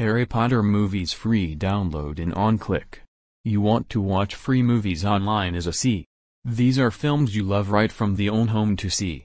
Harry Potter movies free download in on click. You want to watch free movies online as a C. These are films you love right from the own home to see.